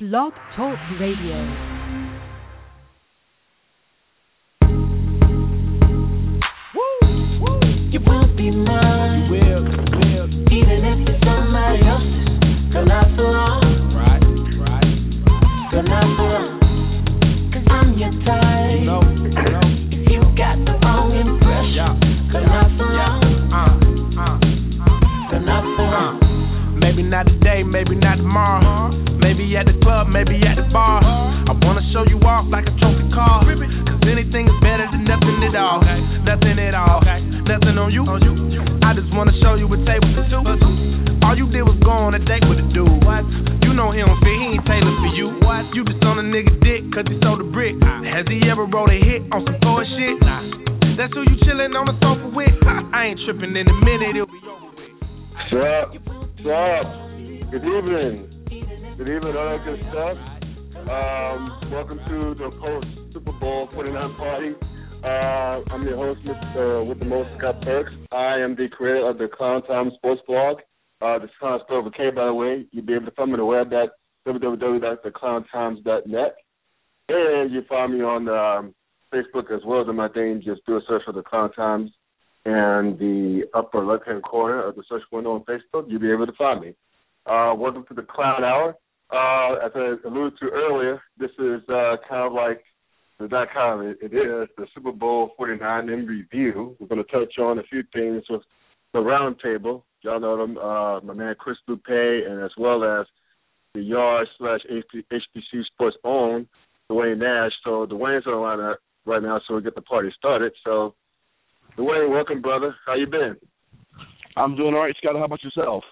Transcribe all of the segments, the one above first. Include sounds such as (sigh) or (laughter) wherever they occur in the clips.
Blog Talk Radio. Find me on the web at www.theclowntimes.net. And you find me on um, Facebook as well as on my thing. Just do a search for the Clown Times and the upper left hand corner of the search window on Facebook, you'll be able to find me. Uh, welcome to the Clown Hour. Uh, as I alluded to earlier, this is uh, kind of like the kind of it is the Super Bowl 49 in review. We're going to touch on a few things with the roundtable. Y'all know them, uh, my man Chris Loupe, and as well as the Yard slash HBCU Sports own Duane Nash. So Duane's on the line right now, so we get the party started. So Duane, welcome, brother. How you been? I'm doing all right, Scott. How about yourself?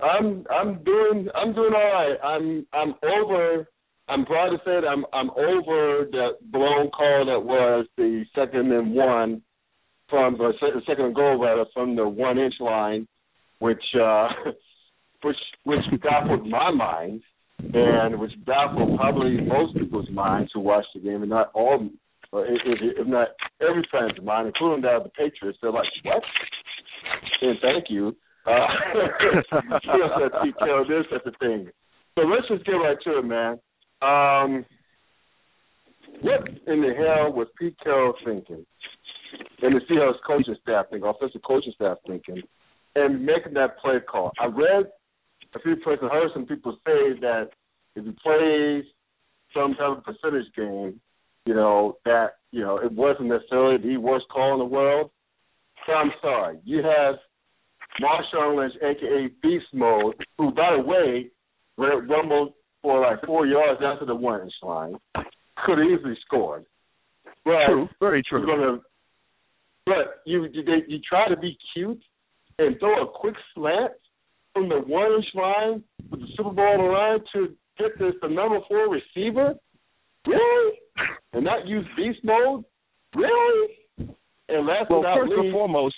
I'm I'm doing I'm doing all right. I'm I'm over. I'm proud to say that I'm I'm over the blown call that was the second and one from the second goal rather from the one inch line, which uh, (laughs) which which baffled my mind and which baffled probably most people's minds who watched the game, and not all, or if, if not every fan's mind, including that of the Patriots. They're like, what? And thank you. Uh, (laughs) Pete Carroll, this such a thing. So let's just get right to it, man. Um, what in the hell was Pete Carroll thinking? And the Seahawks coaching staff thinking, offensive coaching staff thinking, and making that play call. I read a few places, heard some people say that if he plays some type of percentage game, you know, that, you know, it wasn't necessarily the worst call in the world. So I'm sorry. You have Marshawn Lynch, aka Beast Mode, who, by the way, rumbled for like four yards after the one inch line, could have easily scored. But True, very true. You're gonna, but you you, they, you try to be cute and throw a quick slant from the one inch line with the Super Bowl on the line to get this the number four receiver, really, and not use beast mode, really. And last Well, but not first least, and foremost,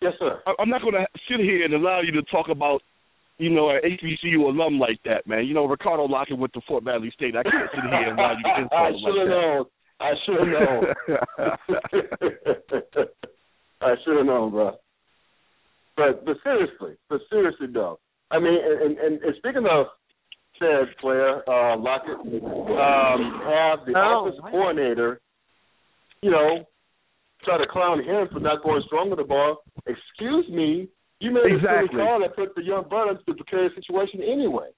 yes, sir. I- I'm not going to sit here and allow you to talk about, you know, an HBCU alum like that, man. You know, Ricardo Lockette went to Fort Valley State. I can't sit here and allow you to I insult him should have like (laughs) known. I should have known. (laughs) I should have known, bro. But but seriously, but seriously though, I mean, and and, and speaking of said player, uh, Lockette, um, have the Oh, offensive coordinator, you know, try to clown him for not going strong with the ball. Excuse me, you made a Exactly. silly call that put the young Buttons to the precarious situation anyway.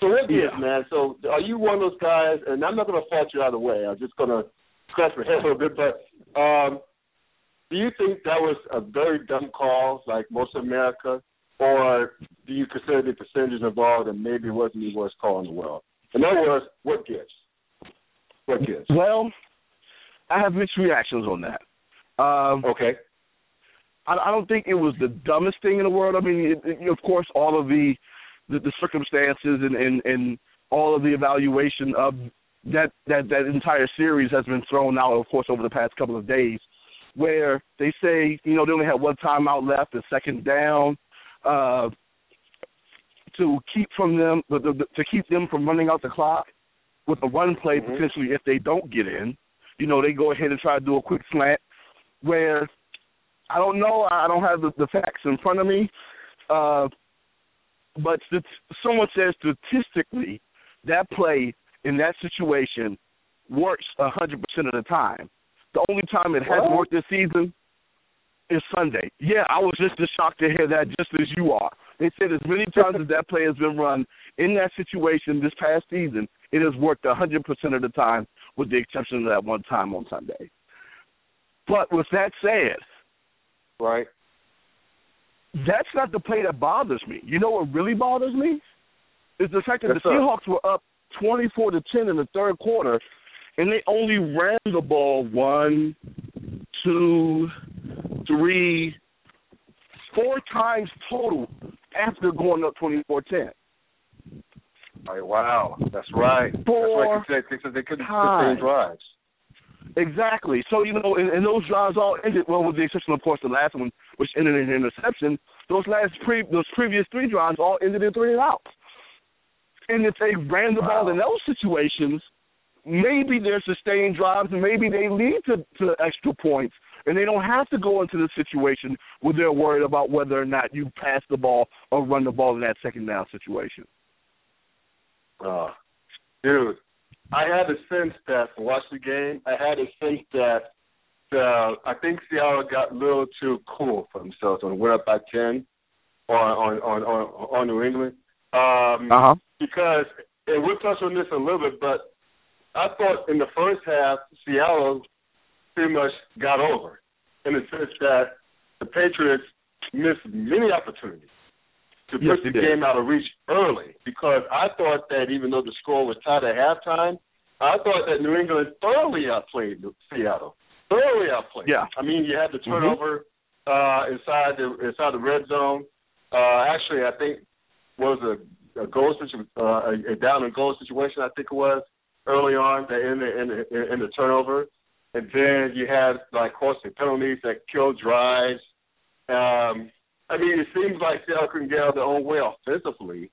So what Yeah. is, man? So are you one of those guys? And I'm not going to fault you either way. I'm just going to scratch my head a little bit. But um, do you think that was a very dumb call, like most of America, or do you consider the percentages involved and maybe it wasn't the worst call in the world? In other words, what gives? What gives? Well, I have mixed reactions on that. Um, Okay. I, I don't think it was the dumbest thing in the world. I mean, it, it, of course, all of the the, the circumstances and, and and all of the evaluation of that that that entire series has been thrown out, of course, over the past couple of days, where they say you know they only had one timeout left, and second down, uh, to keep from them the, the, to keep them from running out the clock with a run play Mhm. potentially if they don't get in. You know, they go ahead and try to do a quick slant where I don't know. I don't have the, the facts in front of me. Uh, but st- someone says statistically that play in that situation works a hundred percent of the time. The only time it hasn't worked this season is Sunday. Yeah, I was just as shocked to hear that, just as you are. They said as many times as that play has been run in that situation this past season, it has worked a hundred percent of the time, with the exception of that one time on Sunday. But with that said, Right. That's not the play that bothers me. You know what really bothers me? Is the fact that Yes, the sir. Seahawks were up twenty four to ten in the third quarter and they only ran the ball one, two, three, four times total after going up twenty four ten. Right, wow, that's right. Four that's right. They said they couldn't sustain drives. Exactly. So you know, and, and those drives all ended well, with the exception of course the last one, which ended in an interception. Those last pre those previous three drives all ended in three and outs. And if they ran the ball Wow. in those situations, maybe they're sustained drives, and maybe they lead to, to extra points, and they don't have to go into the situation where they're worried about whether or not you pass the ball or run the ball in that second down situation. Uh, dude, I had a sense that to watch the game, I had a sense that uh, I think Seattle got a little too cool for themselves when went up by ten on on on on, on New England. Um, Uh huh. because and we'll touch on this a little bit, but I thought in the first half Seattle pretty much got over in the sense that the Patriots missed many opportunities to Yes, push the game out of reach early because I thought that even though the score was tied at halftime, I thought that New England thoroughly outplayed Seattle. Thoroughly outplayed. Yeah. I mean, you had the Mhm. turnover uh, inside the inside the red zone. Uh, actually, I think was a, a goal situation, uh, a, a down and goal situation. I think it was early on the, in the in the in the turnover, and then you had like costly penalties that killed drives. Um, I mean, it seems like Seattle couldn't get out of their own way offensively,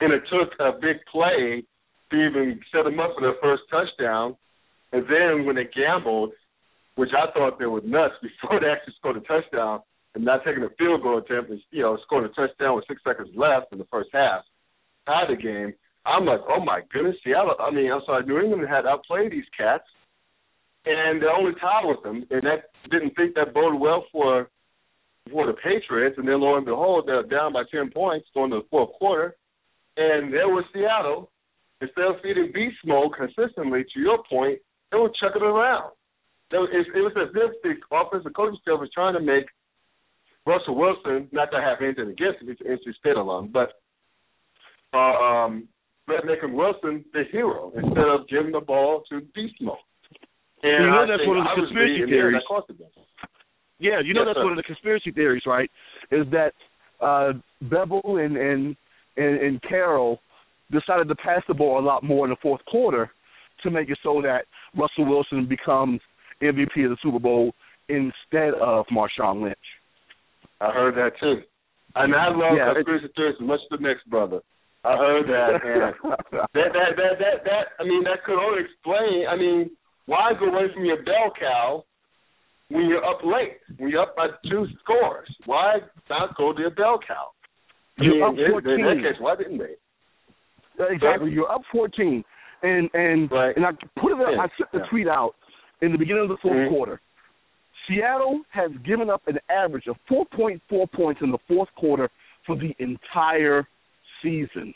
and it took a big play to even set them up for their first touchdown. And then when they gambled, which I thought they were nuts (laughs) before they actually scored a touchdown, and not taking a field goal attempt, and you know, scoring a touchdown with six seconds left in the first half, tied the game. I'm like, oh my goodness, Seattle. I mean, I'm sorry, New England had outplayed these cats, and they only tied with them, and that didn't think that boded well for for the Patriots. And then lo and behold, they're down by ten points going to the fourth quarter, and there was Seattle. Instead of feeding beast mode consistently, to your point, they were chucking around. It was, as if the offensive coaching staff was trying to make Russell Wilson, not to have anything against him, he's an NC State alum, but uh, um, making Wilson the hero instead of giving the ball to beast mode. And You know I that's one of the conspiracy theories. That cost them. Yeah, you know Yes, that's sir. one of the conspiracy theories, right? Is that uh Bevell and and and, and Carroll decided to pass the ball a lot more in the fourth quarter to make it so that Russell Wilson becomes MVP of the Super Bowl instead of Marshawn Lynch. I heard that too. And I love Yeah, conspiracy theories as much as the next brother. I heard that, (laughs) that that that that that I mean that could only explain. I mean, why go away from your bell cow when you're up late? When you're up by two scores, why not go to your bell cow? You're mean, up in, in 14. that case, why didn't they? Exactly. You're up 14, and and Right. and I put it. Yeah, I sent the yeah. tweet out in the beginning of the 4th Mhm. quarter. Seattle has given up an average of 4.4 points in the fourth quarter for the entire season.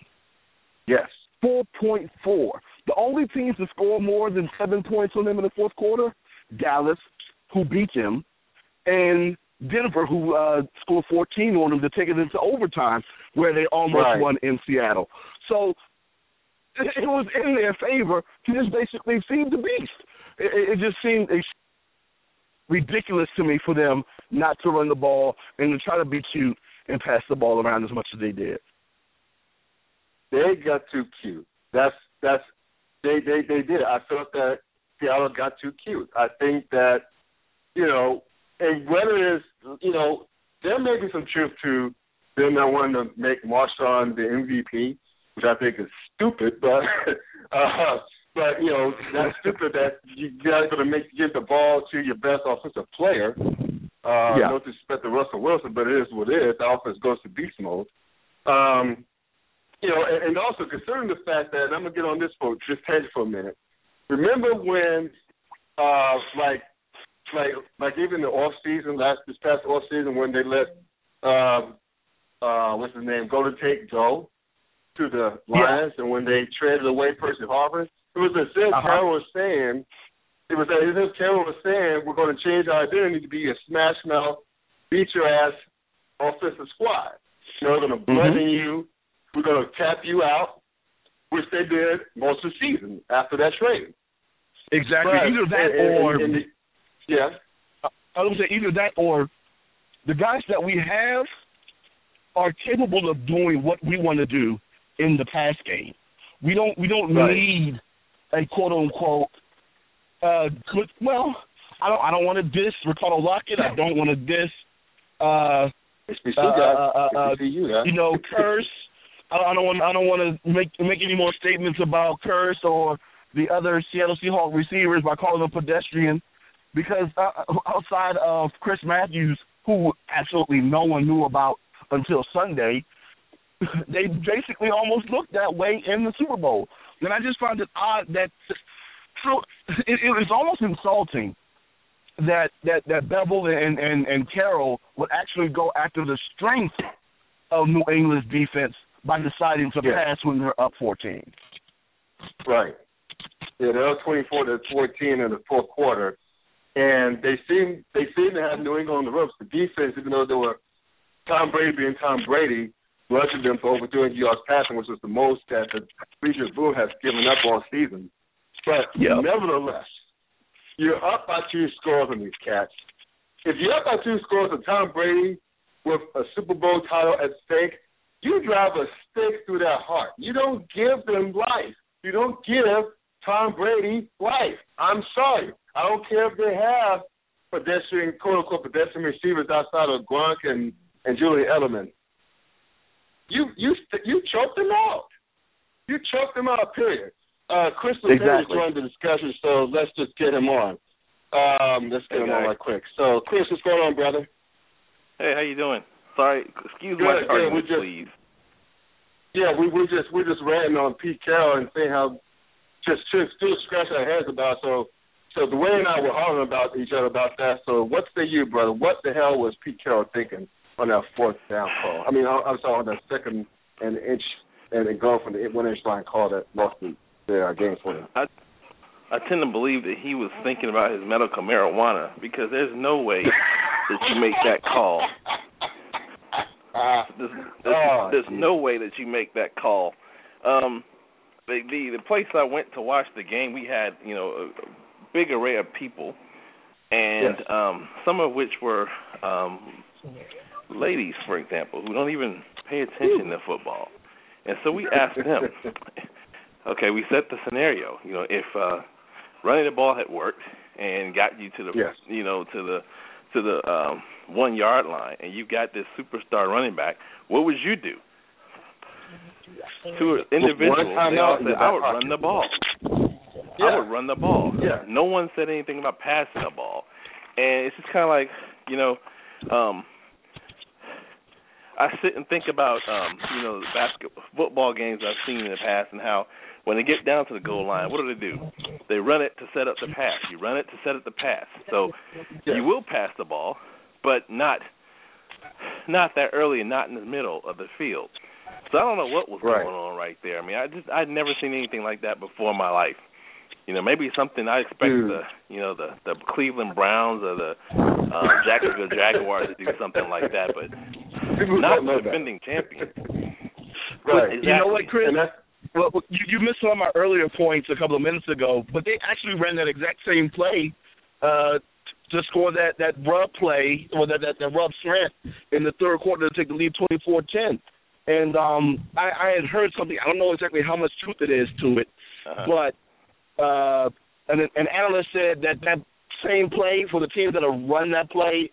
Yes. 4.4. The only teams to score more than seven points on them in the fourth quarter, Dallas, who beat them, and Denver, who uh, scored 14 on them to take it into overtime, where they almost Right. won in Seattle. So it, was in their favor to just basically feed the beast. It, it it just seemed ridiculous to me for them not to run the ball and to try to be cute and pass the ball around as much as they did. They got too cute. That's that's they they they did. I felt that Seattle got too cute. I think that you know, and whether it's you know, there may be some truth to them not wanting to make Marshawn the MVP, which I think is stupid, but (laughs) uh but you know, that's stupid that you guys gonna make give the ball to your best offensive player. Uh Yeah. no disrespect to Russell Wilson, but it is what it is. The offense goes to beast mode. Um, you know, and, and also considering the fact that and I'm gonna get on this for just tangent for a minute. Remember when, uh, like, like, like even the off season last this past off season when they let, um, uh, what's his name, go to take go to the Lions, yeah. and when they traded away Percy Harvin, it was as if uh-huh. Carroll was saying, it was as if Carroll was saying, we're going to change our identity to be a smash mouth, beat your ass offensive squad. You know, we're going to blend mm-hmm. you we're going to tap you out, which they did most of the season after that trade. Exactly. But, either that and, or and, and the, yeah. I would say either that or the guys that we have are capable of doing what we want to do in the pass game. We don't we don't right. need a quote unquote uh good well, I don't I don't want to diss Ricardo Lockette, I don't want to diss uh uh, uh, uh, you, you know, Kearse. I don't want I don't want to make make any more statements about Kearse or the other Seattle Seahawks receivers by calling them pedestrian, because uh, outside of Chris Matthews, who absolutely no one knew about until Sunday, (laughs) they basically almost looked that way in the Super Bowl. And I just found it odd that how it, it was almost insulting that that that Bevell and and and Carroll would actually go after the strength of New England's defense by deciding to yeah. pass when they're up 14. Right. Yeah, they're up 24 to 14 in the fourth quarter, and they seem they seem to have New England on the ropes. The defense, even though they were Tom Brady being Tom Brady, rushing them for over 200 yards passing, which was the most that the Regis Boone has given up all season. But yep. nevertheless, you're up by two scores on these cats. If you're up by two scores on Tom Brady with a Super Bowl title at stake, you drive a stake through their heart. You don't give them life. You don't give Tom Brady life. I'm sorry. I don't care if they have pedestrian, quote unquote, pedestrian receivers outside of Gronk and and Julian Edelman. You you you choked them out. You choked them out. Period. Uh, Chris exactly. joined the discussion, so let's just get him on. Um, let's get him on right quick. So, Chris, what's going on, brother? Hey, how you doing? Sorry, excuse Good, my tardiness, yeah, please. Yeah, we we just we're just ranting on Pete Carroll and saying how just just still scratch our heads about. So so Duane and I were arguing about each other about that. So what say you, brother? What the hell was Pete Carroll thinking on that fourth down call? I mean, I, I'm sorry, on that second and inch and going from the one inch line call that lost the, the game for him. I I tend to believe that he was thinking about his medical marijuana because there's no way that you make that call (laughs) there's, there's, oh, there's no way that you make that call. Um, the, the the place I went to watch the game, we had you know a big array of people, and yes. um, some of which were um, ladies, for example, who don't even pay attention to football. And so we asked them. (laughs) okay, we set the scenario. You know, if uh, running the ball had worked and got you to the yes. you know to the to the um, one yard line and you've got this superstar running back, what would you do? To individuals, they all said, I would run the ball. Yeah. I would run the ball. Yeah. No one said anything about passing the ball. And it's just kind of like, you know, um, I sit and think about, um, you know, the basketball football games I've seen in the past and how when they get down to the goal line, what do they do? They run it to set up the pass. You run it to set up the pass. So you will pass the ball, but not not that early and not in the middle of the field. So I don't know what was right. going on right there. I mean, I just I'd never seen anything like that before in my life. You know, maybe something I expect Dude. the you know the the Cleveland Browns or the um, Jacksonville Jaguars to do something like that, but People not the defending champion. Right. Exactly. You know what, Chris? Well, you, you missed some of my earlier points a couple of minutes ago, but they actually ran that exact same play uh, to score that that rub play or that that, that rub slant in the third quarter to take the lead 24-10. And um, I, I had heard something. I don't know exactly how much truth it is to it, uh-huh. but uh, an, an analyst said that that same play for the teams that have run that play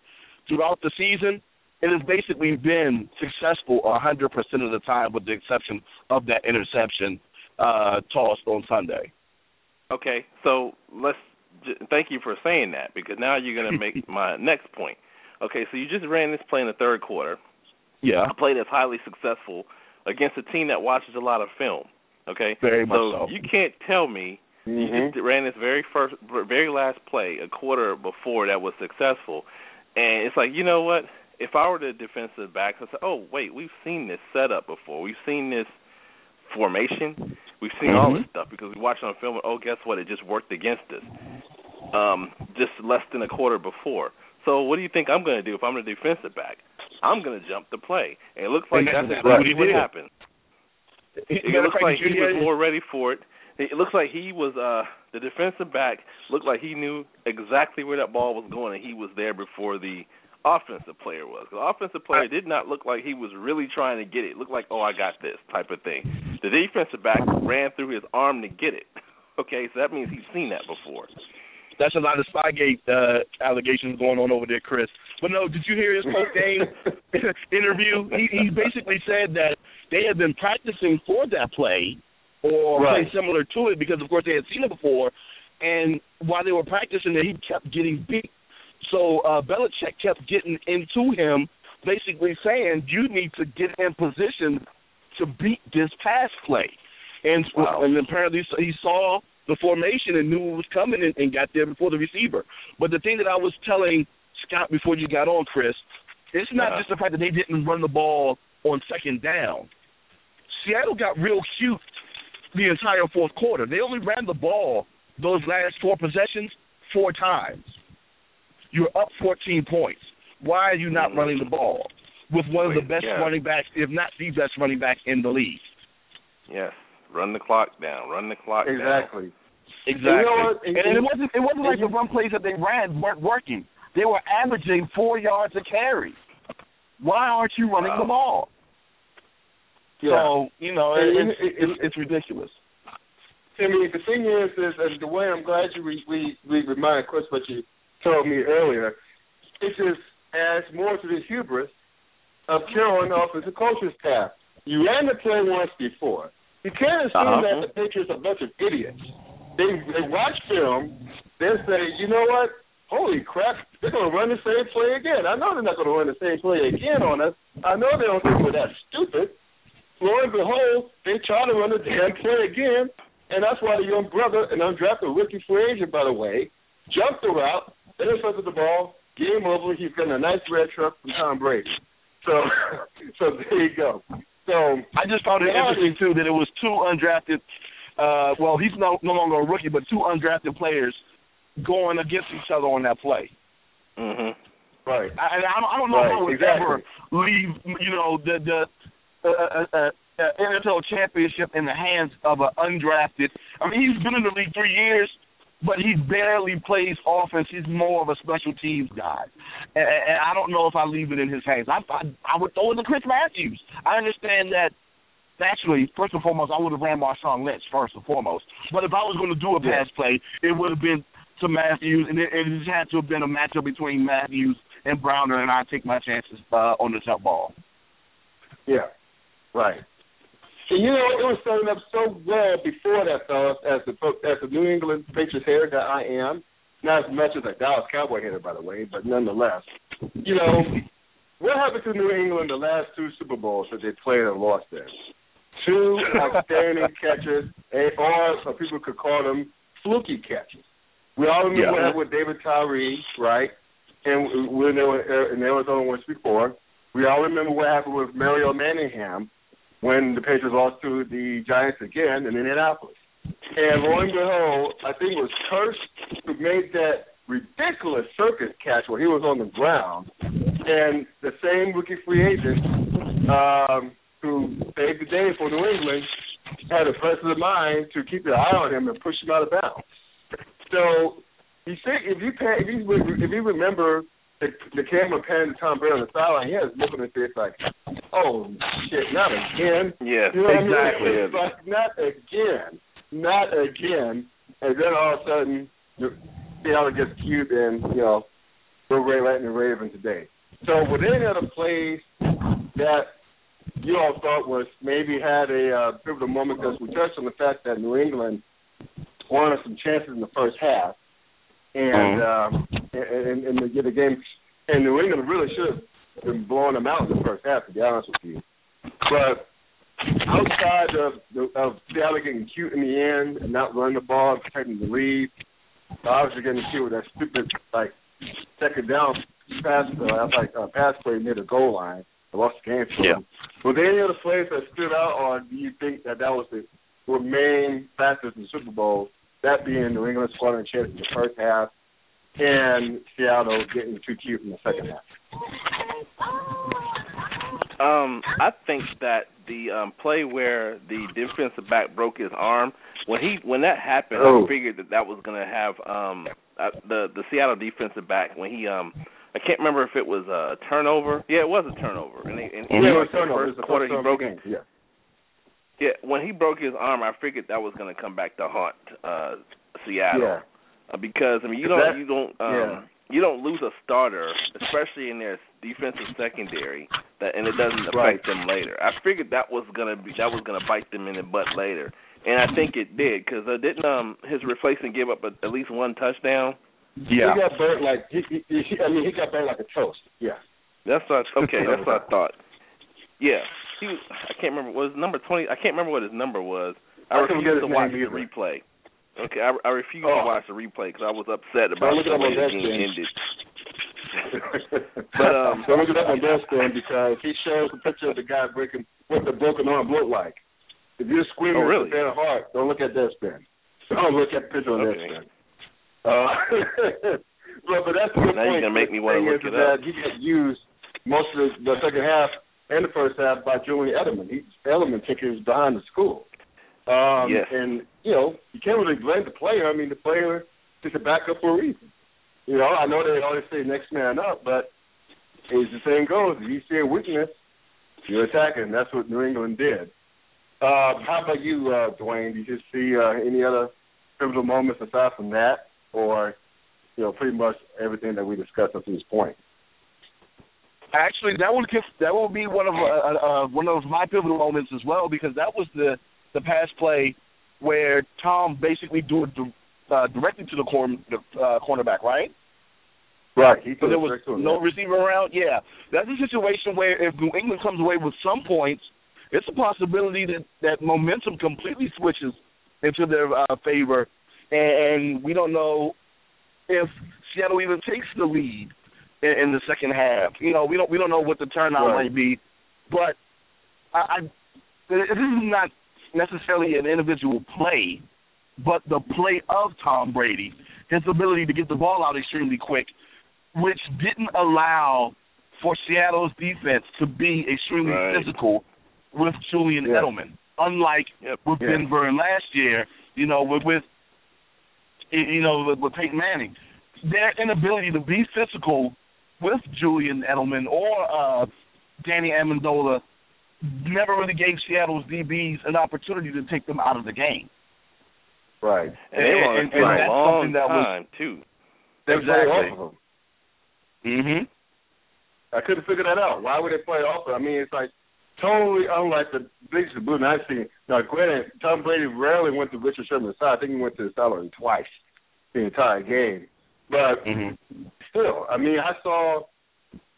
throughout the season, it has basically been successful 100% of the time, with the exception of that interception uh, tossed on Sunday. Okay, so let's thank you for saying that because now you're going to make (laughs) my next point. Okay, so you just ran this play in the third quarter. Yeah. A play that's highly successful against a team that watches a lot of film. Okay, very much so, so. you can't tell me Mm-hmm. he ran his very first, very last play a quarter before that was successful, and it's like you know what? If I were the defensive back, I say, oh wait, we've seen this setup before. We've seen this formation. We've seen all this stuff because we watched it on film. And, oh, guess what? It just worked against us. Um, just less than a quarter before. So what do you think I'm going to do if I'm the defensive back? I'm going to jump the play, and it looks like And that's that's exactly what he what did. happened. It looks like he was more ready for it. It looks like he was uh the defensive back looked like he knew exactly where that ball was going and he was there before the offensive player was. The offensive player did not look like he was really trying to get it. it. Looked like, "Oh, I got this" type of thing. The defensive back ran through his arm to get it. (laughs) Okay, so that means he's seen that before. That's a lot of Spygate uh, allegations going on over there, Chris. But no, did you hear his post game (laughs) interview? He, he basically said that they had been practicing for that play or Right. play similar to it because, of course, they had seen it before. And while they were practicing it, he kept getting beat. So uh, Belichick kept getting into him, basically saying, "You need to get in position to beat this pass play." And Wow. and apparently he saw the formation and knew it was coming and, and got there before the receiver. But the thing that I was telling Scott before you got on, Chris, it's not Uh-huh. just the fact that they didn't run the ball on second down. Seattle got real cute the entire fourth quarter. They only ran the ball those last four possessions four times. You're up 14 points. Why are you not running the ball with one of the best Yeah. running backs, if not the best running back in the league? Yes, run the clock down. Run the clock down. Exactly. Exactly. You know what? And, and it wasn't it wasn't like the run plays that they ran weren't working. They were averaging four yards a carry. Why aren't you running Wow. the ball? Yeah. So you know it, And- it's, and- it's ridiculous. I mean, the thing is, is, and the way I'm glad you re, re, re reminded Chris what you told me earlier. It just adds more to the hubris of the offensive coaching staff. You ran the play once before. You can't assume Uh-huh. that the Patriots are a bunch of idiots. They they watch film, they say, you know what? Holy crap, they're going to run the same play again. I know they're not going to run the same play again on us. I know they don't think we're that stupid. Lo and behold, they try to run the damn play again, and that's why the young brother, an undrafted rookie free agent, by the way, jumped the route, intercepted the ball, game over. He's getting a nice red truck from Tom Brady. So, (laughs) so there you go. So I just found it Yeah. interesting too that it was two undrafted. Uh, well, he's no no longer a rookie, but two undrafted players going against each other on that play. Mm-hmm. right, I, I don't, I don't know Right, if I would exactly. ever leave, you know, the the uh, uh, uh, NFL championship in the hands of an undrafted. I mean, he's been in the league three years, but he barely plays offense. He's more of a special teams guy, and, and I don't know if I leave it in his hands. I, I I would throw it to Chris Matthews. I understand that. Naturally, first and foremost, I would have ran Marshawn Lynch first and foremost. But if I was going to do a pass play, it would have been to Matthews, and it, it just had to have been a matchup between Matthews and Browner, and I take my chances uh, on the jump ball. yeah, right. And you know, it was setting up so well before that, fellas, as the as the New England Patriots hater that I am. Not as much as a Dallas Cowboy hater, by the way, but nonetheless, you know, what happened to New England the last two Super Bowls that they played and lost in? Two (laughs) outstanding catches, or some people could call them fluky catches. We all remember Yeah. what happened with David Tyree, right? And when they were in Arizona once before. We all remember what happened with Mario Manningham when the Patriots lost to the Giants again in Indianapolis. And lo and behold, I think it was Kearse who made that ridiculous circus catch where he was on the ground. And the same rookie free agent um, who saved the day for New England had the presence of mind to keep their eye on him and push him out of bounds. So you see, if you pay, if you if you remember the, the camera to Tom Brady on the sideline, he has a look on his face like, "Oh shit, not again." Yes, You know what I mean? exactly. It's like, not again, not again. And then all of a sudden, Seattle gets cute and you know, we're Ray Lightning Raven today. So were there any other plays that you all thought was maybe had a uh, pivotal moment? Because we touched on the fact that New England wanted some chances in the first half, and um, and, and, and the, the game, and New England really should have been blowing them out in the first half. To be honest with you, but outside of the, of Seattle getting cute in the end and not running the ball and protecting the lead, obviously getting cute with that stupid like second down pass, uh, like uh, pass play near the goal line. I lost the game for yeah. them. Were there any other plays that stood out, or do you think that that was the were main factors in the Super Bowl? That being New England scoring chance in the first half, and Seattle getting too cute in the second half. Um, I think that the um play where the defensive back broke his arm when he when that happened, oh. I figured that that was going to have um uh, the the Seattle defensive back when he um I can't remember if it was a turnover. Yeah, it was a turnover. And, he, and yeah, it was turnover. First quarter, he broke. Game. Yeah. Yeah, when he broke his arm, I figured that was going to come back to haunt uh Seattle. Yeah. Uh, because I mean, you don't that, you don't um yeah. you don't lose a starter, especially in their defensive secondary, that and it doesn't Right. affect them later. I figured that was gonna be that was gonna bite them in the butt later, and I think it did because uh, didn't um his replacement give up a, at least one touchdown? Yeah. He got burnt like he, he, he, I mean he got burnt like a toast. Yeah. That's what okay. that's what I (laughs) thought. Yeah, he was. I can't remember what his number twenty. I can't remember what his number was. I, I couldn't refused to watch the replay. Okay, I, I refused Oh. to watch the replay because I was upset about look the way the game thing. ended. (laughs) but um, so look it up on Deadspin (laughs) because he shows a picture of the guy breaking what the broken arm looked like. If you're screaming Oh, really? at heart, don't look at Deadspin. Don't look at the picture on Okay. Deadspin. Uh, (laughs) but, but that's the good Now you're point. gonna make me wanna look it up. He got used most of the, the second half and the first half by Julian Edelman. He, Edelman took his behind the school. Um, Yes. And, you know, you can't really blame the player. I mean, the player is a backup for a reason. You know, I know they always say next man up, but as the saying goes, if you see a weakness, you're attacking. That's what New England did. Uh, how about you, uh, Duane? Did you see uh, any other pivotal moments aside from that, or you know, pretty much everything that we discussed up to this point? Actually, that would that would be one of uh, uh, one of my pivotal moments as well because that was the the pass play where Tom basically threw it uh, directly to the, corner, the uh, cornerback, right? Right. He So there was no receiver around. Yeah, that's a situation where if New England comes away with some points, it's a possibility that that momentum completely switches into their uh, favor, and, and we don't know if Seattle even takes the lead in, in the second half. You know, we don't we don't know what the turnout Right. might be, but I, I this is not necessarily an individual play, but the play of Tom Brady, his ability to get the ball out extremely quick, which didn't allow for Seattle's defense to be extremely Right. physical with Julian Yeah. Edelman. Unlike Yep. with Yeah. Denver last year, you know, with, with you know with, with Peyton Manning, their inability to be physical with Julian Edelman or uh, Danny Amendola never really gave Seattle's DBs an opportunity to take them out of the game. Right. And they were on And- and that's long something that was- too. They play Exactly. off of him. Mm-hmm. I couldn't figure that out. Why would they play off? of? I mean, it's like totally unlike the biggest blue I've seen. Now, granted, Tom Brady rarely went to Richard Sherman's side. I think he went to his sideline twice the entire game. But Mm-hmm. still, I mean, I saw,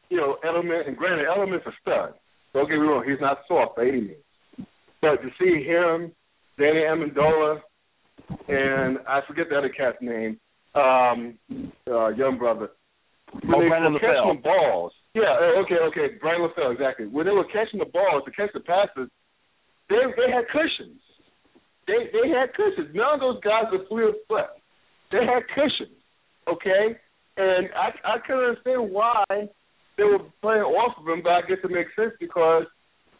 you know, Edelman, and granted, Edelman's a stud. Don't get me wrong, he's not soft by any means. But to see him, Danny Amendola, and I forget the other cat's name, um, uh, young brother. When Oh, they Brandon were catching the balls. Yeah, uh, okay, okay, Brian LaFell, exactly. When they were catching the balls to catch the passes, they they had cushions. They they had cushions. None of those guys were of foot. They had cushions. Okay? And I I couldn't understand why they were playing off of him, but I guess it makes sense because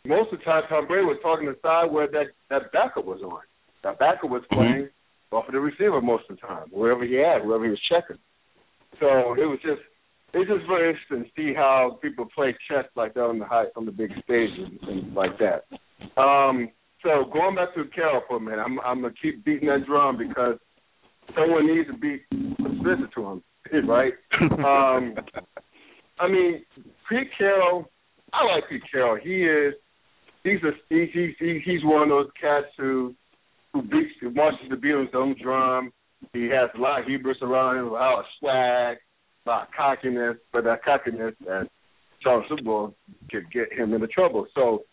most of the time Tom Brady was talking to the side where that, that backup was on. That backup was playing off of the receiver most of the time, wherever he had, wherever he was checking. So it was just it's just very interesting to see how people play chess like that on the high on the big stage and things like that. Um, so going back to Carroll for a minute, I'm I'm gonna keep beating that drum because someone needs to beat visit to him, right? (laughs) Um, I mean, Pete Carroll, I like Pete Carroll. He is he's a he's he's he's one of those cats who who beats who marches to beat on his own drum. He has a lot of hubris around him, a lot of swag, a lot of cockiness, but that cockiness at Charles Bowl could get him into trouble. So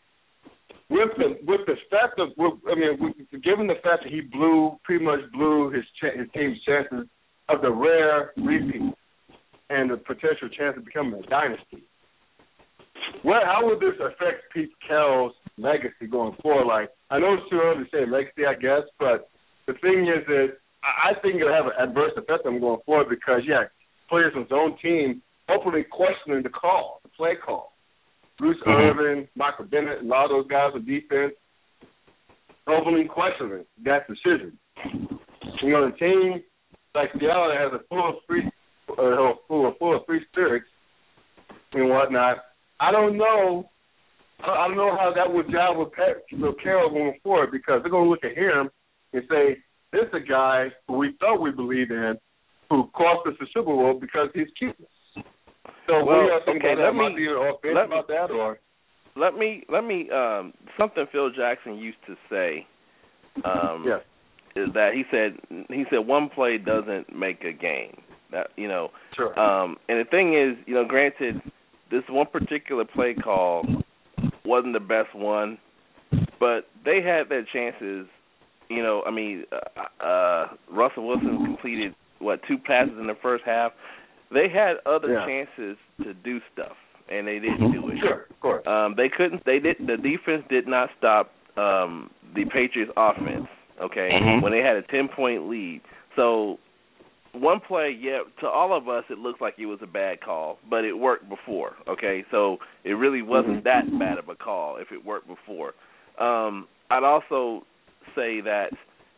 with the with the fact of with, I mean, with, given the fact that he blew pretty much blew his ch- his team's chances of the rare repeat and the potential chance of becoming a dynasty. What how would this affect Pete Carroll's legacy going forward? Like I know it's too early to say legacy, I guess, but the thing is that I think it'll have an adverse effect on him going forward because yeah, players on his own team openly questioning the call, the play call. Bruce mm-hmm. Irvin, Michael Bennett, and all those guys on defense openly questioning that decision. You know, the team like Seattle has a full of free, uh, full of full of free spirits and whatnot. I don't know. I don't know how that would jive with Pat, with Carroll going forward because they're going to look at him and say, "This is a guy who we thought we believed in, who cost us the Super Bowl because he's cuteness." So well, we have okay, about that. Might be let, about that, or let me let me um something Phil Jackson used to say. Um, (laughs) yes. Is that he said he said one play doesn't make a game. That you know. Sure. Um, and the thing is, you know, granted, this one particular play call wasn't the best one, but they had their chances. You know, I mean, uh, uh Russell Wilson completed what two passes in the first half. They had other yeah. chances to do stuff, and they didn't do it. Sure, of course. Um, they couldn't. They did. The defense did not stop um, the Patriots' offense. Okay, mm-hmm. when they had a ten point lead. So one play, yeah, to all of us it looks like it was a bad call, but it worked before. Okay, so it really wasn't mm-hmm. that bad of a call if it worked before. Um, I'd also say that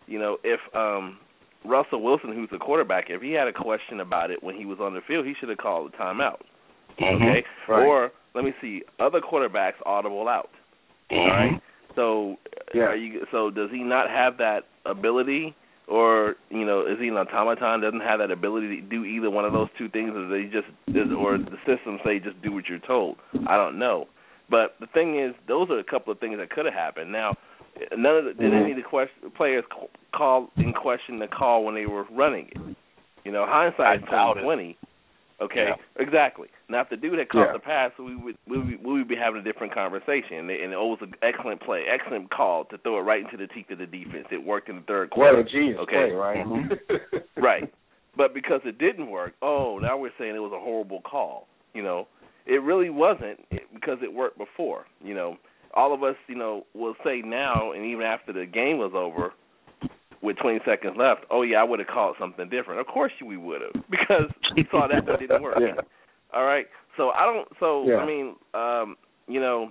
you know if um, Russell Wilson, who's the quarterback, if he had a question about it when he was on the field, he should have called the timeout. Mm-hmm. Okay, right. or let me see, other quarterbacks audible out. Mm-hmm. All right. So, yeah. are you, so does he not have that ability, or you know, is he an automaton? Doesn't have that ability to do either one of those two things, or they just, or the system say just do what you're told? I don't know. But the thing is, those are a couple of things that could have happened. Now, None of the, did any of the mm-hmm. question, players call in question the call when they were running it. You know, hindsight is twenty twenty. Okay, yeah. exactly. Now, if the dude had caught yeah. the pass, we would we would, we would be having a different conversation. And it, and it was an excellent play, excellent call to throw it right into the teeth of the defense. It worked in the third quarter. What a genius okay, play, right? Mm-hmm. (laughs) right. But because it didn't work, oh, now we're saying it was a horrible call. You know, it really wasn't because it worked before. You know, all of us, you know, will say now, and even after the game was over, with 20 seconds left, oh yeah, I would have called something different. Of course we would have (laughs) because we saw that that didn't work. Yeah. All right. So I don't. So yeah. I mean, um, you know,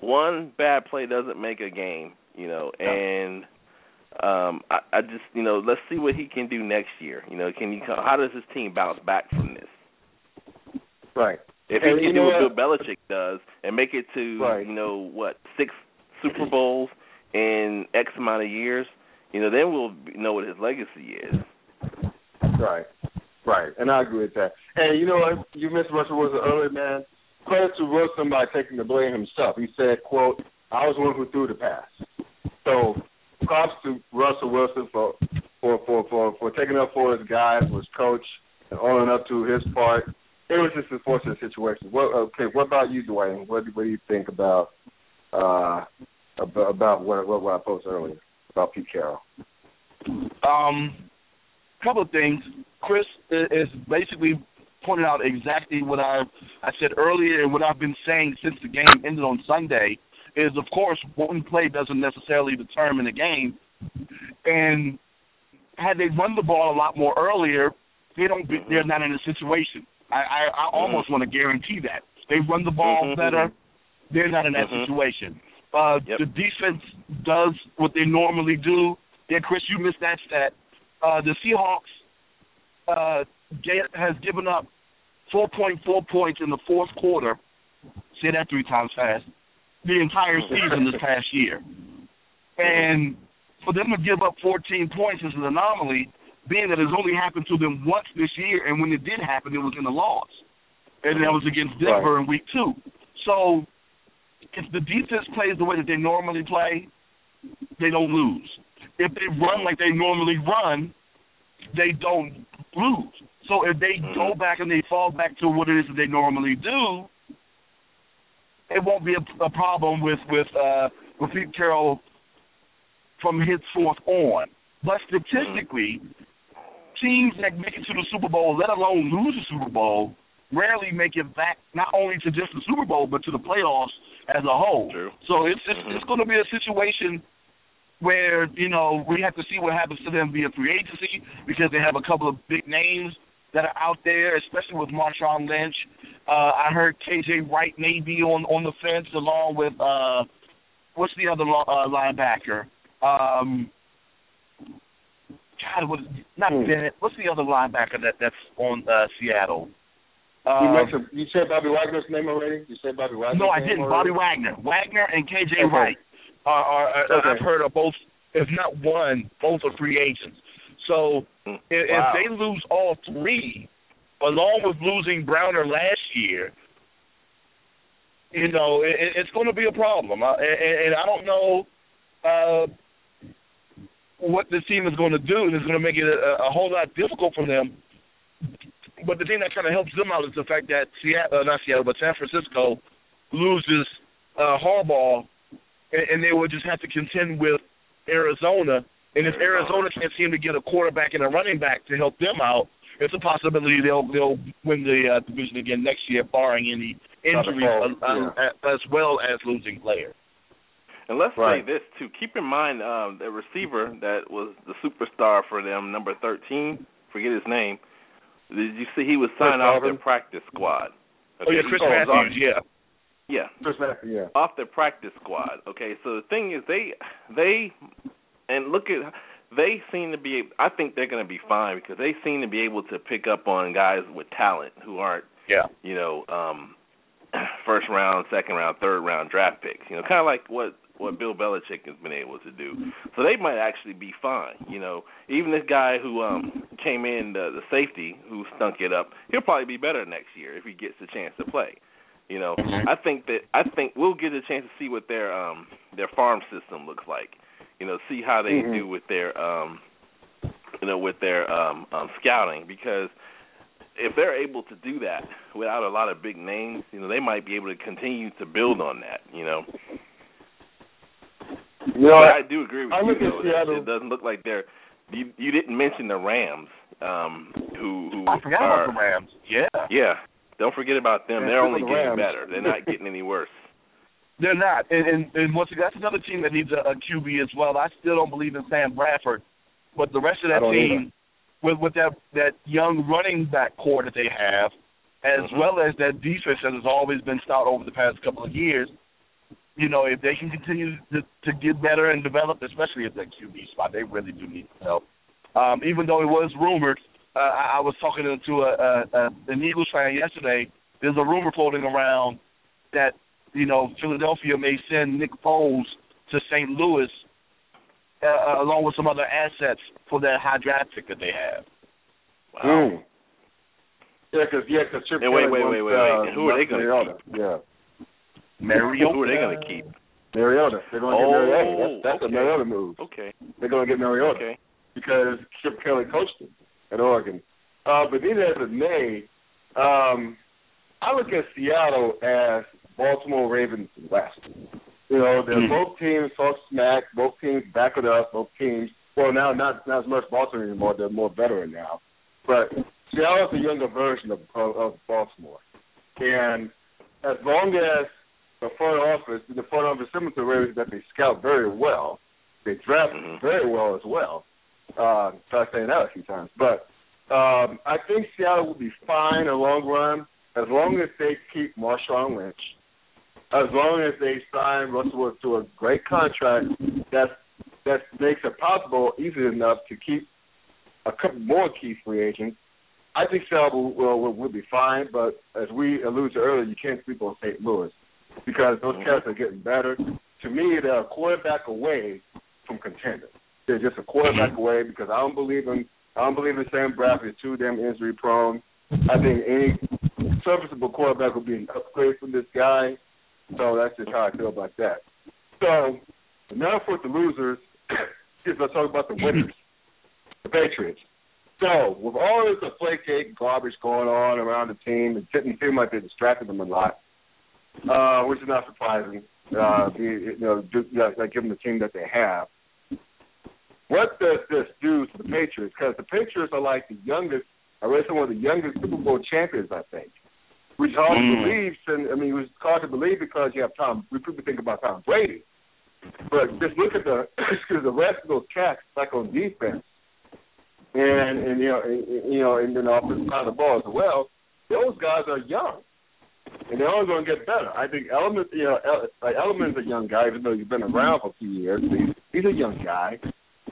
one bad play doesn't make a game. You know, and um, I, I just, you know, let's see what he can do next year. You know, can he? How does his team bounce back from this? Right. If and he can do what what Bill Belichick does and make it to right. you know what six Super Bowls in X amount of years, you know then we'll know what his legacy is. Right, right, and I agree with that. And you know what? You mentioned Russell Wilson earlier, man. Credit to Wilson by taking the blame himself. He said, "quote I was the one who threw the pass." So props to Russell Wilson for for for for, for taking up for his guys, for his coach, and owning up to his part it was just a fortunate situation. What okay? What about you, Duane? What what do you think about uh about, what what I posted earlier about Pete Carroll? Um, couple of things. Chris is basically pointed out exactly what I I said earlier and what I've been saying since the game ended on Sunday. Is of course one play doesn't necessarily determine the game, and had they run the ball a lot more earlier, they don't. Be, they're not in a situation. I, I, I almost mm-hmm. want to guarantee that they run the ball mm-hmm. better. They're not in that mm-hmm. situation. Uh, yep. The defense does what they normally do. Yeah, Chris, you missed that stat. Uh, the Seahawks uh, get, has given up 4.4 points in the fourth quarter. Say that three times fast. The entire season this (laughs) past year, and for them to give up 14 points is an anomaly being that it's only happened to them once this year, and when it did happen, it was in a loss, and that was against Denver right. in Week Two. So, if the defense plays the way that they normally play, they don't lose. If they run like they normally run, they don't lose. So if they go Mm-hmm. back and they fall back to what it is that they normally do, it won't be a, a problem with with uh, with Pete Carroll from henceforth on. But statistically, teams that make it to the Super Bowl, let alone lose the Super Bowl, rarely make it back not only to just the Super Bowl but to the playoffs as a whole. True. So it's it's, Mhm. it's going to be a situation where you know we have to see what happens to them via free agency because they have a couple of big names that are out there, especially with Marshawn Lynch. Uh, I heard KJ Wright may be on on the fence along with uh, what's the other lo- uh, linebacker? Um, God, what, not Hmm. Bennett. What's the other linebacker that that's on uh, Seattle? You Um, mentioned you said Bobby Wagner's name already. You said Bobby Wagner. no, I didn't. Bobby Wagner, Wagner, and KJ Okay. Wright are, are, are Okay. I've heard of both, if not one, both are free agents. So if, if they lose all three, along with losing Browner last year, you know, it, it's going to be a problem. Uh, and, and I don't know uh, what the team is going to do, and it's going to make it a, a whole lot difficult for them. But the thing that kind of helps them out is the fact that Seattle, uh, not Seattle, but San Francisco loses uh, Harbaugh, and, and they will just have to contend with Arizona. And if Arizona can't seem to get a quarterback and a running back to help them out, it's a possibility they'll they'll win the uh, division again next year, barring any injuries, fall, uh, um, as well as losing players. And let's Right. say this too. Keep in mind um, the receiver that was the superstar for them, number thirteen. Forget his name. Did you see he was signed off their practice squad? Oh yeah, Chris Oh, Matthews, yeah. Yeah, Chris Matthews, yeah. off their practice squad. Okay, so the thing is, they they and look at they seem to be. I think they're going to be fine because they seem to be able to pick up on guys with talent who aren't Yeah. you know, um (clears throat) first round, second round, third round draft picks. You know, kind of like what what Bill Belichick has been able to do. So they might actually be fine. You know, even this guy who um came in the, the safety who stunk it up, he'll probably be better next year if he gets a chance to play. You know, I think that I think we'll get a chance to see what their um their farm system looks like. You know, see how they Mhm. do with their um you know with their um um scouting because if they're able to do that without a lot of big names, you know, they might be able to continue to build on that, you know. You know, But I, I do agree with I you look at though. that Seattle- It doesn't look like they're you you didn't mention the Rams, um who who I forgot are about the Rams. Yeah. Yeah. Don't forget about them. Yeah, they're only the getting better. They're not getting any worse. (laughs) They're not, and and, and once again, that's another team that needs a, a QB as well. I still don't believe in Sam Bradford, but the rest of that don't team, with with that that young running back corps that they have, as Mhm. well as that defense that has always been stout over the past couple of years, you know, if they can continue to to get better and develop, especially at that QB spot, they really do need help. Um, even though it was rumored, uh, I, I was talking to a, a, a an Eagles fan yesterday. There's a rumor floating around that you know, Philadelphia may send Nick Foles to St. Louis uh, along with some other assets for that high draft pick that they have. Wow. Mm. Yeah, because yeah, because Chip Hey, wait, wait, wait, wait, wait. uh, Who are they gonna Mariota. Yeah, Mariota. Who are they going to keep? Mariota. They're going to Oh, get Mariota. That's, that's okay. a Mariota move. Okay. They're going to get Mariota Okay. because Chip Kelly coached him at Oregon. Uh, but neither as it may, um, I look at Seattle as Baltimore Ravens West. You know, they're Mhm. both teams talk smack, both teams back it up, both teams. Well, now not not as much Baltimore anymore. They're more veteran now, but Seattle is a younger version of, of, of Baltimore. And as long as the front office, the front office similar to the Ravens, that they scout very well, they draft Mhm. very well as well. Uh, try saying that a few times, but um, I think Seattle will be fine in the long run as long as they keep Marshawn Lynch, as long as they sign Russell Wilson to a great contract that that makes it possible, easy enough to keep a couple more key free agents. I think Seattle will, will, will be fine, but as we alluded to earlier, you can't sleep on St. Louis because those mm-hmm. cats are getting better. To me, they're a quarterback away from contenders. They're just a quarterback mm-hmm. away because I don't believe in I don't believe in Sam Bradford. He's too damn injury prone. I think any serviceable quarterback would be an upgrade from this guy. So that's just how I feel about that. So now for the losers, (coughs) let's talk about the winners, (coughs) the Patriots. So with all this Deflategate garbage going on around the team, it didn't seem like they distracted them a lot, uh, which is not surprising. uh, you know, like give them the team that they have. What does this do to the Patriots? Because the Patriots are like the youngest, I read some of the youngest Super Bowl champions, I think. Which is hard mm. to believe. And I mean, it was hard to believe because you have Tom. We people think about Tom Brady, but just look at the (coughs) excuse the rest of those cats, like on defense, and and you know, and, you know, and then offensive side of the ball as well. Those guys are young and they're only going to get better. I think Edelman, you know, like Edelman's a young guy, even though he's been around for a few years. He's, he's a young guy,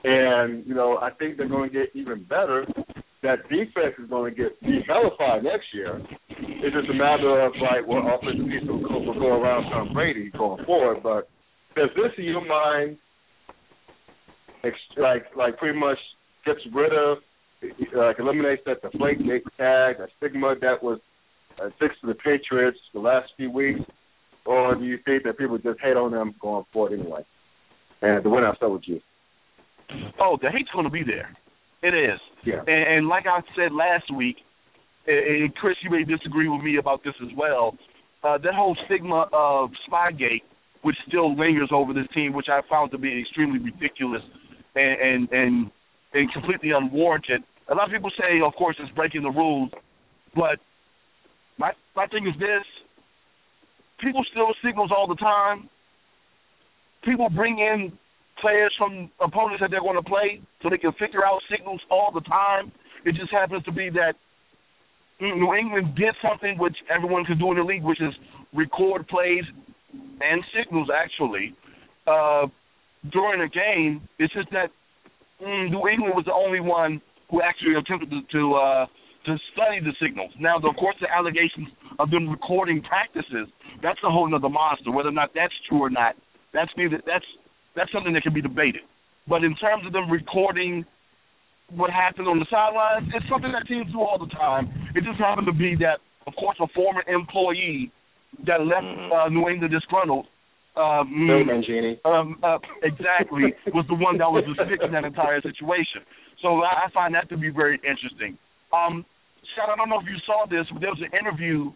and you know, I think they're going to get even better. That defense is going to get developed next year. It's just a matter of like what offensive people will, go around Tom Brady going forward. But does this in your mind, like like pretty much gets rid of, like eliminates that deflate tag, that stigma that was uh, fixed to the Patriots the last few weeks, or do you think that people just hate on them going forward anyway? And the winner, I'll start with you. Oh, the hate's going to be there. It is. Yeah. And, and like I said last week, and Chris, you may disagree with me about this as well. Uh, that whole stigma of Spygate, which still lingers over this team, which I found to be extremely ridiculous and and and, and completely unwarranted. A lot of people say, of course, it's breaking the rules, but my my thing is this: people steal signals all the time. People bring in players from opponents that they're going to play so they can figure out signals all the time. It just happens to be that New England did something which everyone can do in the league, which is record plays and signals actually uh, during a game. It's just that mm, New England was the only one who actually attempted to, to uh, to study the signals. Now, of course, the allegations of them recording practices, that's a whole other monster. Whether or not that's true or not, that's that's that's something that can be debated. But in terms of them recording what happened on the sidelines, it's something that teams do all the time. It just happened to be that, of course, a former employee that left mm-hmm. uh, New England disgruntled. Um, Bill Mangini. Um, uh, exactly, was the one that was fixing that entire situation. So I, I find that to be very interesting. Um, Scott, I don't know if you saw this, but there was an interview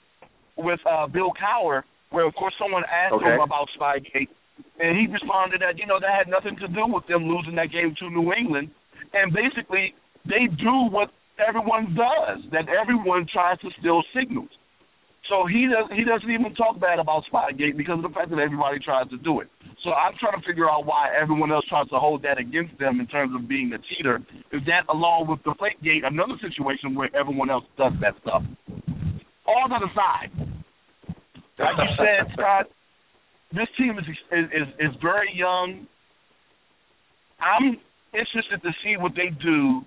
with uh, Bill Cowher where, of course, someone asked okay. him about Spygate, and he responded that you know that had nothing to do with them losing that game to New England, and basically they do what everyone does, that everyone tries to steal signals. So he does he doesn't even talk bad about Spygate because of the fact that everybody tries to do it. So I'm trying to figure out why everyone else tries to hold that against them in terms of being a cheater. Is that along with the Gate another situation where everyone else does that stuff? All that aside, like you said, (laughs) Scott, this team is is is very young. I'm interested to see what they do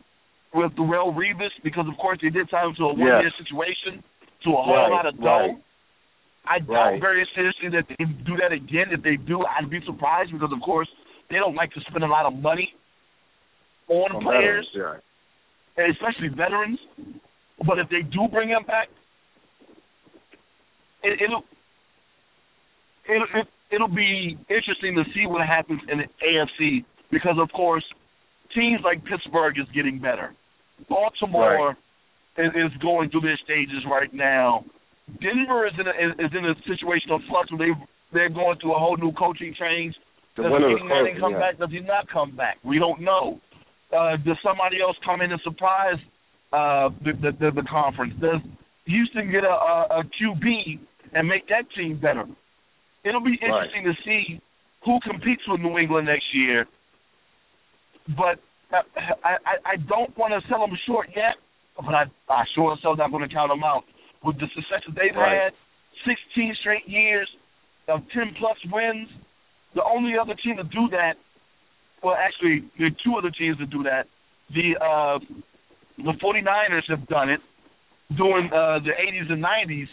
with Darrelle Revis because, of course, they did sign him to a one-year yes. situation to a whole right, lot of dough. Right. I doubt very seriously that they do that again. If they do, I'd be surprised because, of course, they don't like to spend a lot of money on On players, veterans, and especially veterans. But if they do bring him back, it, it'll it'll it, it'll be interesting to see what happens in the AFC because, of course, teams like Pittsburgh is getting better. Baltimore is, is going through their stages right now. Denver is in a, is in a situation of flux where they they're going through a whole new coaching change. The does Peyton Manning come yeah. back? Does he not come back? We don't know. Uh, does somebody else come in and surprise uh, the, the, the the conference? Does Houston get a, a, a QB and make that team better? It'll be interesting to see who competes with New England next year. But uh, I I, I don't want to sell them short yet. But I I sure as hell not going to count them out with the success that they've Right. had, 16 straight years of 10 plus wins. The only other team to do that, well, actually, there are two other teams to do that. The uh, the 49ers have done it during uh, the 80s and 90s,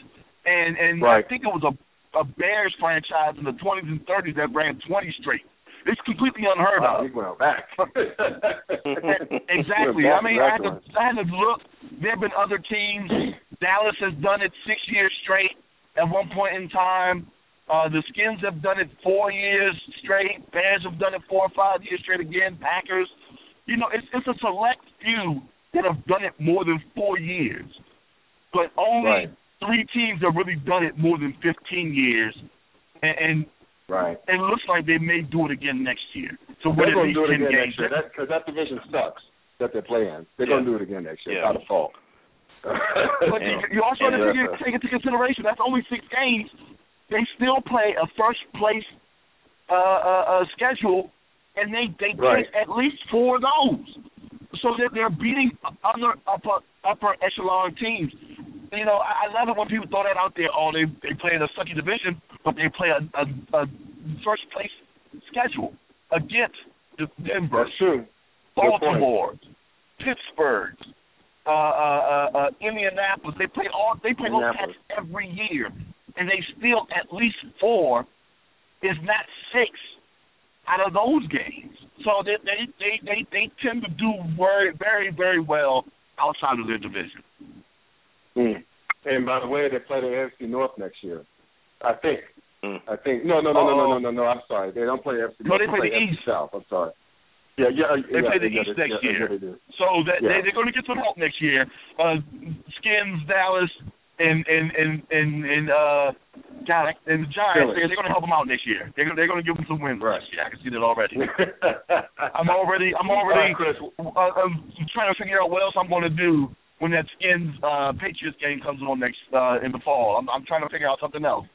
and and Right. I think it was a a Bears franchise in the 20s and 30s that ran 20 straight. It's completely unheard Wow, of. went back. (laughs) (laughs) exactly. I mean, I had to I had to look. There have been other teams. Dallas has done it six years straight at one point in time. Uh, the Skins have done it four years straight. Bears have done it four or five years straight again. Packers. You know, it's it's a select few that have done it more than four years, but only Right. three teams have really done it more than 15 years. And, and Right. And it looks like they may do it again next year. So they're going to do it again next year because that, that division sucks that they're playing. They're Yeah. going to do it again next year Yeah. by default. (laughs) But you, you also have to take, take into consideration that's only six games. They still play a first place uh, uh, uh, schedule, and they they Right. get at least four of those. So they're, they're beating other upper upper echelon teams. You know, I, I love it when people throw that out there. Oh, they they play in a sucky division, but they play a, a, a first place schedule against Denver, That's true. Baltimore, Pittsburgh, uh, uh, uh, uh, Indianapolis. They play all. They play those cats every year, and they steal at least four, if not six, out of those games. So they they they they, they tend to do very very very well outside of their division. Mm. And by the way, they play the AFC North next year. I think. Mm. I think. No, no, no, no, no, Oh. no, no, no. I'm sorry. They don't play AFC No, North. they play the AFC East. South. I'm sorry. Yeah, yeah. They yeah, play the yeah, East they- next yeah, year. Yeah. So that Yeah. they, they're going to get some help next year. Uh, Skins, Dallas, and and and and, and uh, God, and the Giants. They're, they're going to help them out next year. They're they're going to give them some wins. Right. Next year. I can see that already. (laughs) I'm already I'm already right, Chris. uh, I'm trying to figure out what else I'm going to do when that Skins uh, Patriots game comes on next uh, in the fall. I'm I'm trying to figure out something else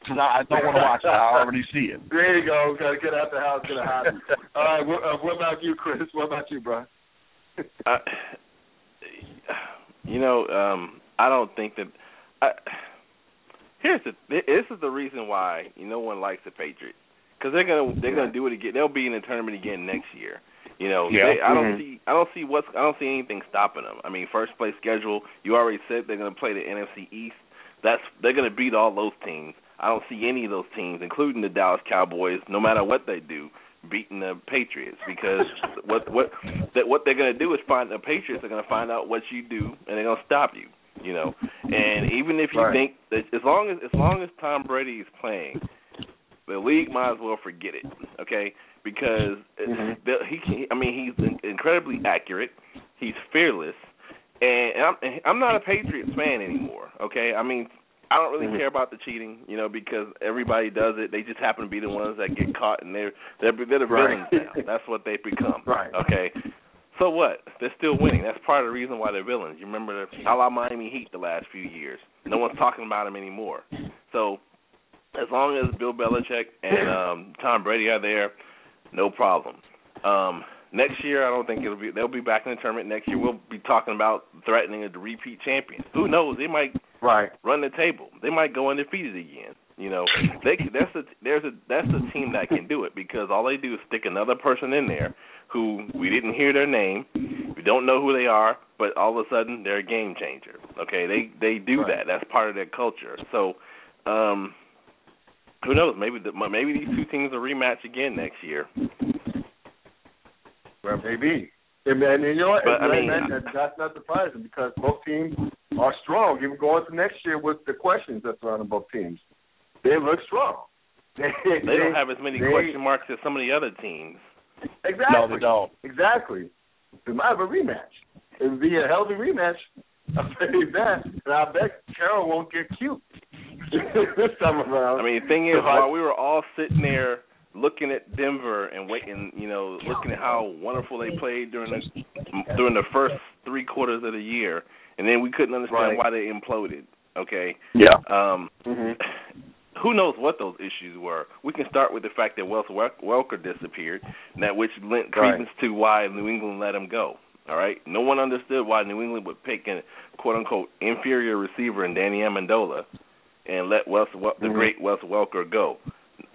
because I, I don't want to watch it. I already see it. (laughs) There you go. Got to get out the house, get a hobby. All right. What, uh, what about you, Chris? What about you, bro? I, you know, um, I don't think that. I, here's the. This is the reason why no one likes the Patriots because they're gonna they're gonna do it again. They'll be in the tournament again next year. You know, Yeah. they, I don't Mhm. see I don't see what's I don't see anything stopping them. I mean, first place schedule. You already said they're gonna play the NFC East. That's they're gonna beat all those teams. I don't see any of those teams, including the Dallas Cowboys, no matter what they do, beating the Patriots because (laughs) what what that what they're gonna do is find the Patriots are gonna find out what you do and they're gonna stop you. You know, and even if you Right. think that as long as as long as Tom Brady is playing, the league might as well forget it. Okay, because Mhm. he can. I mean, he's incredibly accurate. He's fearless, and, I'm I'm not a Patriots fan anymore. Okay, I mean. I don't really Mhm. care about the cheating, you know, because everybody does it. They just happen to be the ones that get caught, and they're they're they're the Right. villains now. (laughs) That's what they become. Right. Okay. So what? They're still winning. That's part of the reason why they're villains. You remember the a la Miami Heat the last few years. No one's talking about them anymore. So as long as Bill Belichick and (laughs) um Tom Brady are there, no problem. Um next year I don't think it'll be they'll be back in the tournament next year. We'll be talking about threatening a repeat champion. Who knows? They might Right. run the table. They might go undefeated again. You know, they that's a there's a that's a team that can do it because all they do is stick another person in there who we didn't hear their name, we don't know who they are, but all of a sudden they're a game changer. Okay, they they do Right. that. That's part of their culture. So, um, who knows? Maybe the, maybe these two teams will rematch again next year. Well, maybe. And, and you know what? But, I And mean- that, that, that's not surprising because both teams are strong. Even going to next year with the questions that surround both teams, they look strong. (laughs) They, They don't have as many they- question marks as some of the other teams. Exactly. No, they don't. Exactly. They might have a rematch. It would be a healthy rematch. (laughs) I'll tell you that. And I bet Carroll won't get cute this time around. I mean, the thing is, If I- while we were all sitting there looking at Denver and waiting, you know, looking at how wonderful they played during the during the first three quarters of the year, and then we couldn't understand Right. why they imploded. Okay, Yeah. um, Mhm. who knows what those issues were? We can start with the fact that Wes Welker disappeared, and that which lent Right. credence to why New England let him go. All right, no one understood why New England would pick a quote unquote inferior receiver in Danny Amendola and let Wes, Wel- the Mhm. great Wes Welker go.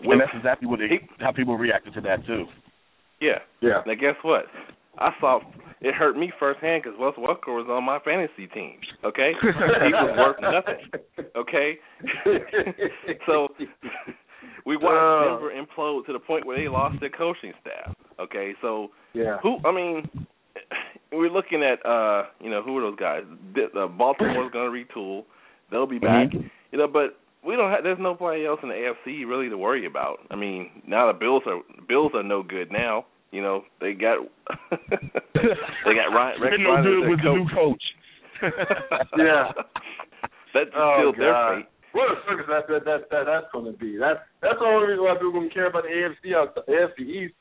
And that's exactly what they, how people reacted to that too. Yeah. Yeah. Now guess what? I saw it hurt me firsthand because Wes Welker was on my fantasy team. Okay, he was worth nothing. Okay, (laughs) so we watched Oh. Denver implode to the point where they lost their coaching staff. Okay, so yeah. who? I mean, we're looking at uh, you know, who are those guys? The- Uh, Baltimore's going to retool. They'll be back. You know, but we don't have. There's nobody else in the AFC really to worry about. I mean, now the Bills are Bills are no good now. You know, they got (laughs) they got Ryan. Rex no Ryan good their with the new coach. coach. (laughs) (laughs) Yeah. That's Oh, still their God. fate. what a circus that that that, that that's going to be. That's that's the only reason why people don't care about the AFC out, the AFC East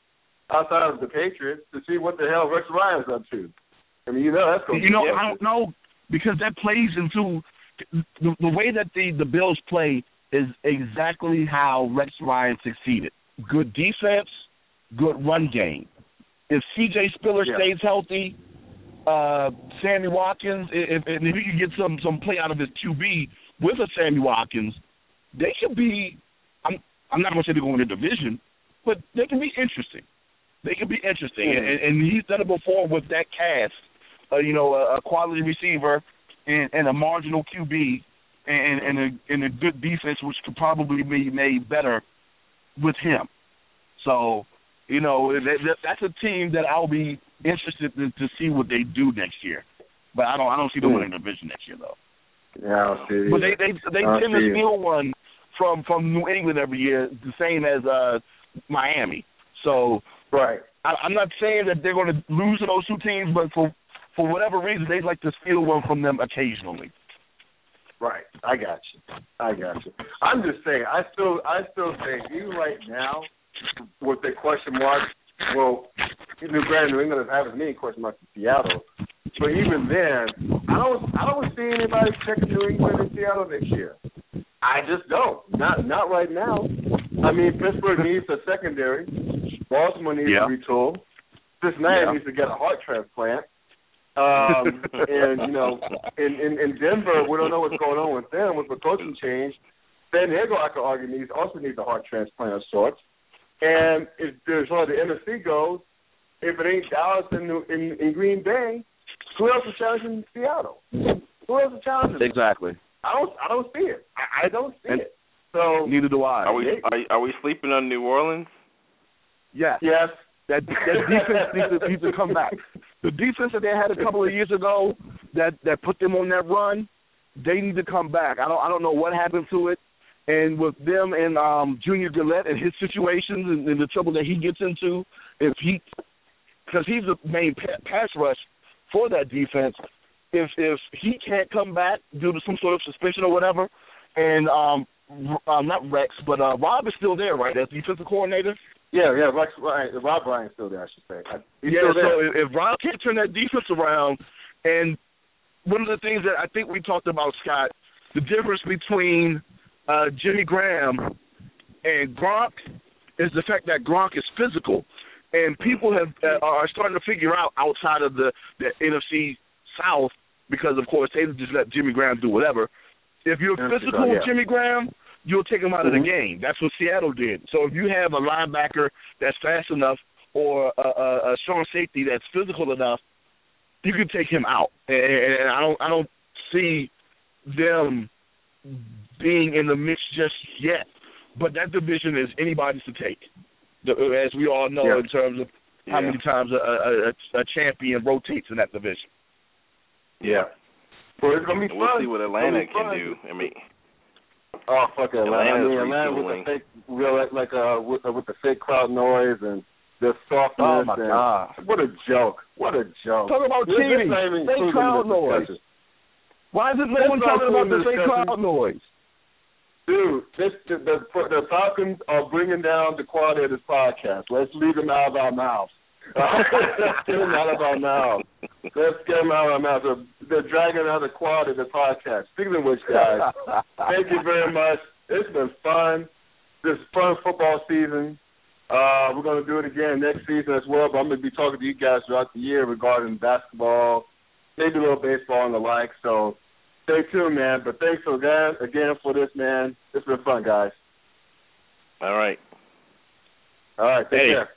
outside of the Patriots to see what the hell Rex Ryan's up to. I mean, you know that's going. You know, be I don't know because that plays into the, the way that the the Bills play is exactly how Rex Ryan succeeded. Good defense, good run game. If C.J. Spiller Yeah. stays healthy, uh, Sammy Watkins, if, if if he can get some some play out of his QB with a Sammy Watkins, they could be. I'm I'm not going to say they're going to the division, but they can be interesting. They can be interesting, Mhm. and, and he's done it before with that cast. Uh, you know, a, a quality receiver and, and a marginal QB, and and a and a good defense, which could probably be made better with him. So, you know, that, that, that's a team that I'll be interested to, to see what they do next year. But I don't I don't see them winning the division next year though. Yeah, I don't see But they they they tend to steal one from from New England every year, the same as uh Miami. So right. I, I'm not saying that they're going to lose to those two teams, but for for whatever reason, they like to steal one from them occasionally. Right. I got you. I got you. I'm just saying. I still, I still think even right now, with the question marks, well, even granted, New England doesn't have as many question marks as Seattle, but even then, I don't, I don't see anybody checking New England and Seattle next year. I just don't. Not, not right now. I mean, Pittsburgh needs a secondary. Baltimore needs Yeah. to retool. Cincinnati Yeah. needs to get a heart transplant. Um, (laughs) and you know, in, in in Denver, we don't know what's going on with them with the coaching change. San Diego, I could argue, needs also needs a heart transplant of sorts. And if as far as the NFC goes, if it ain't Dallas and New- in, in Green Bay, who else is challenging Seattle? Who else is challenging? them? Exactly. I don't I don't see it. I, I don't see And- it. So Neither do I. Are we are, are we sleeping on New Orleans? Yes. yes, That that defense needs to, needs to come back. The defense that they had a couple of years ago that that put them on that run, they need to come back. I don't I don't know what happened to it, and with them and um Junior Galette and his situations and, and the trouble that he gets into, if he because he's the main pa- pass rush for that defense. If if he can't come back due to some sort of suspension or whatever, and um, uh, not Rex, but uh, Rob is still there, right? As defensive coordinator. Yeah, yeah. Rex, right, Rob Ryan's still there. I should say. He's yeah, so if, if Rob can't turn that defense around, and one of the things that I think we talked about, Scott, the difference between uh, Jimmy Graham and Gronk is the fact that Gronk is physical, and people have uh, are starting to figure out outside of the the NFC South because of course they just let Jimmy Graham do whatever. If you're physical with yeah. Jimmy Graham, you'll take him out of Mhm. the game. That's what Seattle did. So if you have a linebacker that's fast enough or a, a, a strong safety that's physical enough, you can take him out. And, and I don't I don't see them being in the mix just yet. But that division is anybody's to take, as we all know Yeah. in terms of how Yeah. many times a, a, a, a champion rotates in that division. Yeah. Well, it's gonna be We'll fun. see what Atlanta can fun. do. I mean, Oh fuck Atlanta! I Atlanta's mean, Atlanta with the fake, real like, like uh with, uh, with the fake crowd noise and the softness. Oh my and, God! What a joke! What a joke! Talk about This- this cheating. Fake crowd noise. Why is it no one talking about the fake crowd noise? Dude, this the, the the Falcons are bringing down the quality of this podcast. Let's leave them out of our mouths. Let's get them out of our mouths. Let's get them out of our mouths. They're, they're dragging out the quality of the podcast. Speaking of which, guys, (laughs) thank you very much. It's been fun. This fun football season. Uh, we're going to do it again next season as well, but I'm going to be talking to you guys throughout the year regarding basketball, maybe a little baseball and the like. So stay tuned, man. But thanks again, again for this, man. It's been fun, guys. all right. All right, take Hey. care.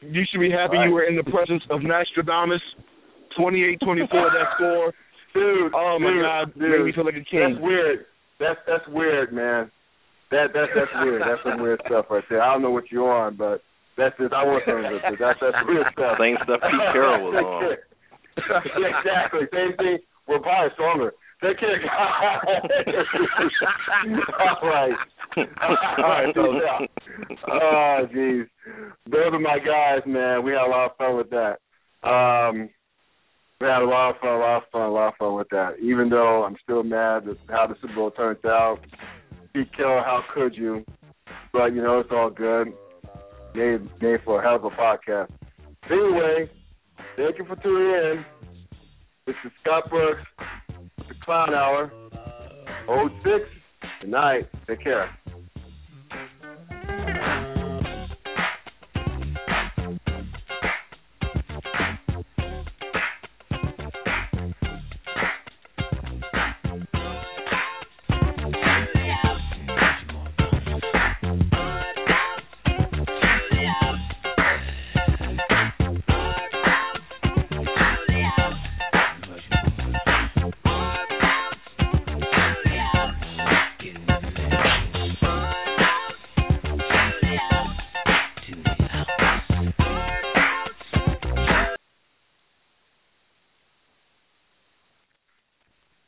You should be happy All right. you were in the presence of Nostradamus, 28-24 that score. Dude, Oh my dude, God, dude, made me feel like a king. That's weird. That's that's weird, man. That that that's weird. That's some weird stuff right there. I don't know what you're on, but that's just I want to that's that's that's weird stuff. Same stuff Pete Carroll was on. (laughs) yeah, exactly. Same thing. We're probably stronger. Take care, guys. (laughs) All right. All right, so yeah. Oh, jeez. Those are my guys, man. We had a lot of fun with that. Um, We had a lot of fun, a lot of fun, a lot of fun with that. Even though I'm still mad at how the Super Bowl turned out. Pete Carroll, how could you? But you know, it's all good. Made made for a hell of a podcast. Anyway, thank you for tuning in. This is Scott Brooks, Clown Hour. 06. Good night. Take care.